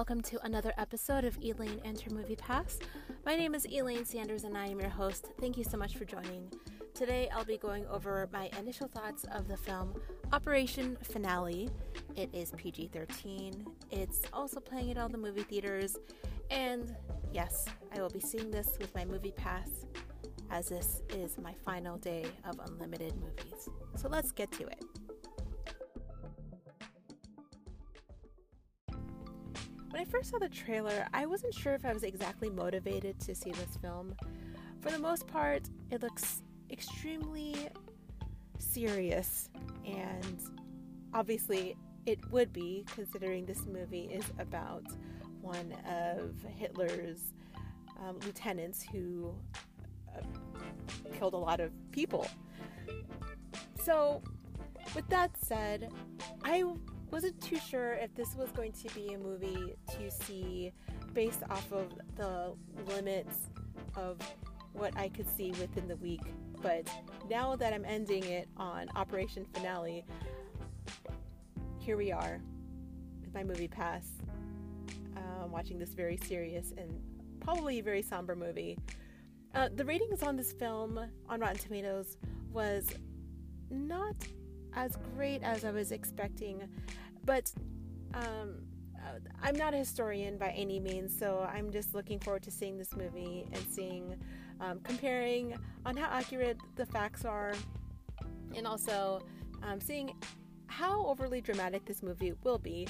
welcome to another episode of Elaine and her Movie Pass. My name is Elaine Sanders and I am your host. Thank you so much for joining. Today I'll be going over my initial thoughts of the film Operation Finale. It is PG 13, it's also playing at all the movie theaters, and yes, I will be seeing this with my movie pass as this is my final day of unlimited movies. So let's get to it. When I first saw the trailer, I wasn't sure if I was exactly motivated to see this film. For the most part, it looks extremely serious, and obviously, it would be considering this movie is about one of Hitler's um, lieutenants who uh, killed a lot of people. So, with that said, I wasn't too sure if this was going to be a movie to see based off of the limits of what I could see within the week. But now that I'm ending it on Operation Finale, here we are with my movie pass, uh, watching this very serious and probably very somber movie. Uh, the ratings on this film on Rotten Tomatoes was not as great as I was expecting. But um, uh, I'm not a historian by any means, so I'm just looking forward to seeing this movie and seeing, um, comparing on how accurate the facts are, and also um, seeing how overly dramatic this movie will be.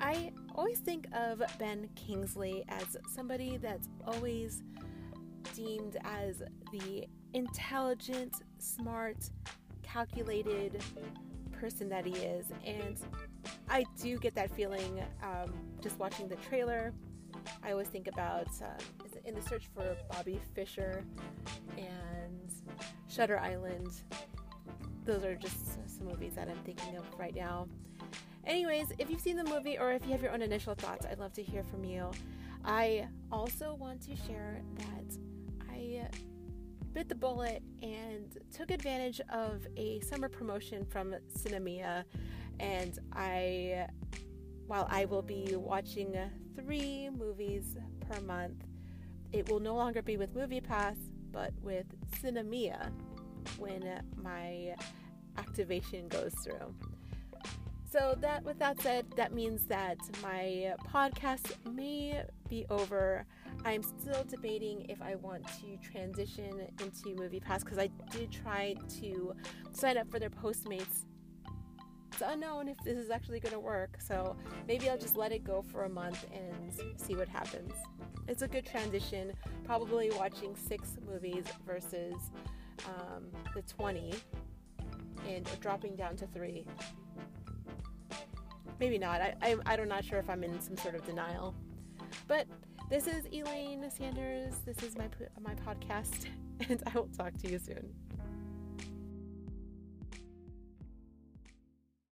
I always think of Ben Kingsley as somebody that's always deemed as the intelligent, smart, calculated person that he is. And I do get that feeling um, just watching the trailer. I always think about uh, in the search for Bobby Fischer and Shutter Island. Those are just some movies that I'm thinking of right now. Anyways, if you've seen the movie or if you have your own initial thoughts, I'd love to hear from you. I also want to share that I bit the bullet and took advantage of a summer promotion from Sinemia. And I, while I will be watching three movies per month, it will no longer be with Movie Pass, but with Sinemia when my activation goes through. So that with that said, that means that my podcast may be over. I'm still debating if I want to transition into MoviePass because I did try to sign up for their Postmates. It's unknown if this is actually going to work, so maybe I'll just let it go for a month and see what happens. It's a good transition, probably watching six movies versus um, the 20 and dropping down to three maybe not. I, I, I'm not sure if I'm in some sort of denial. But this is Elaine Sanders. This is my, my podcast, and I will talk to you soon.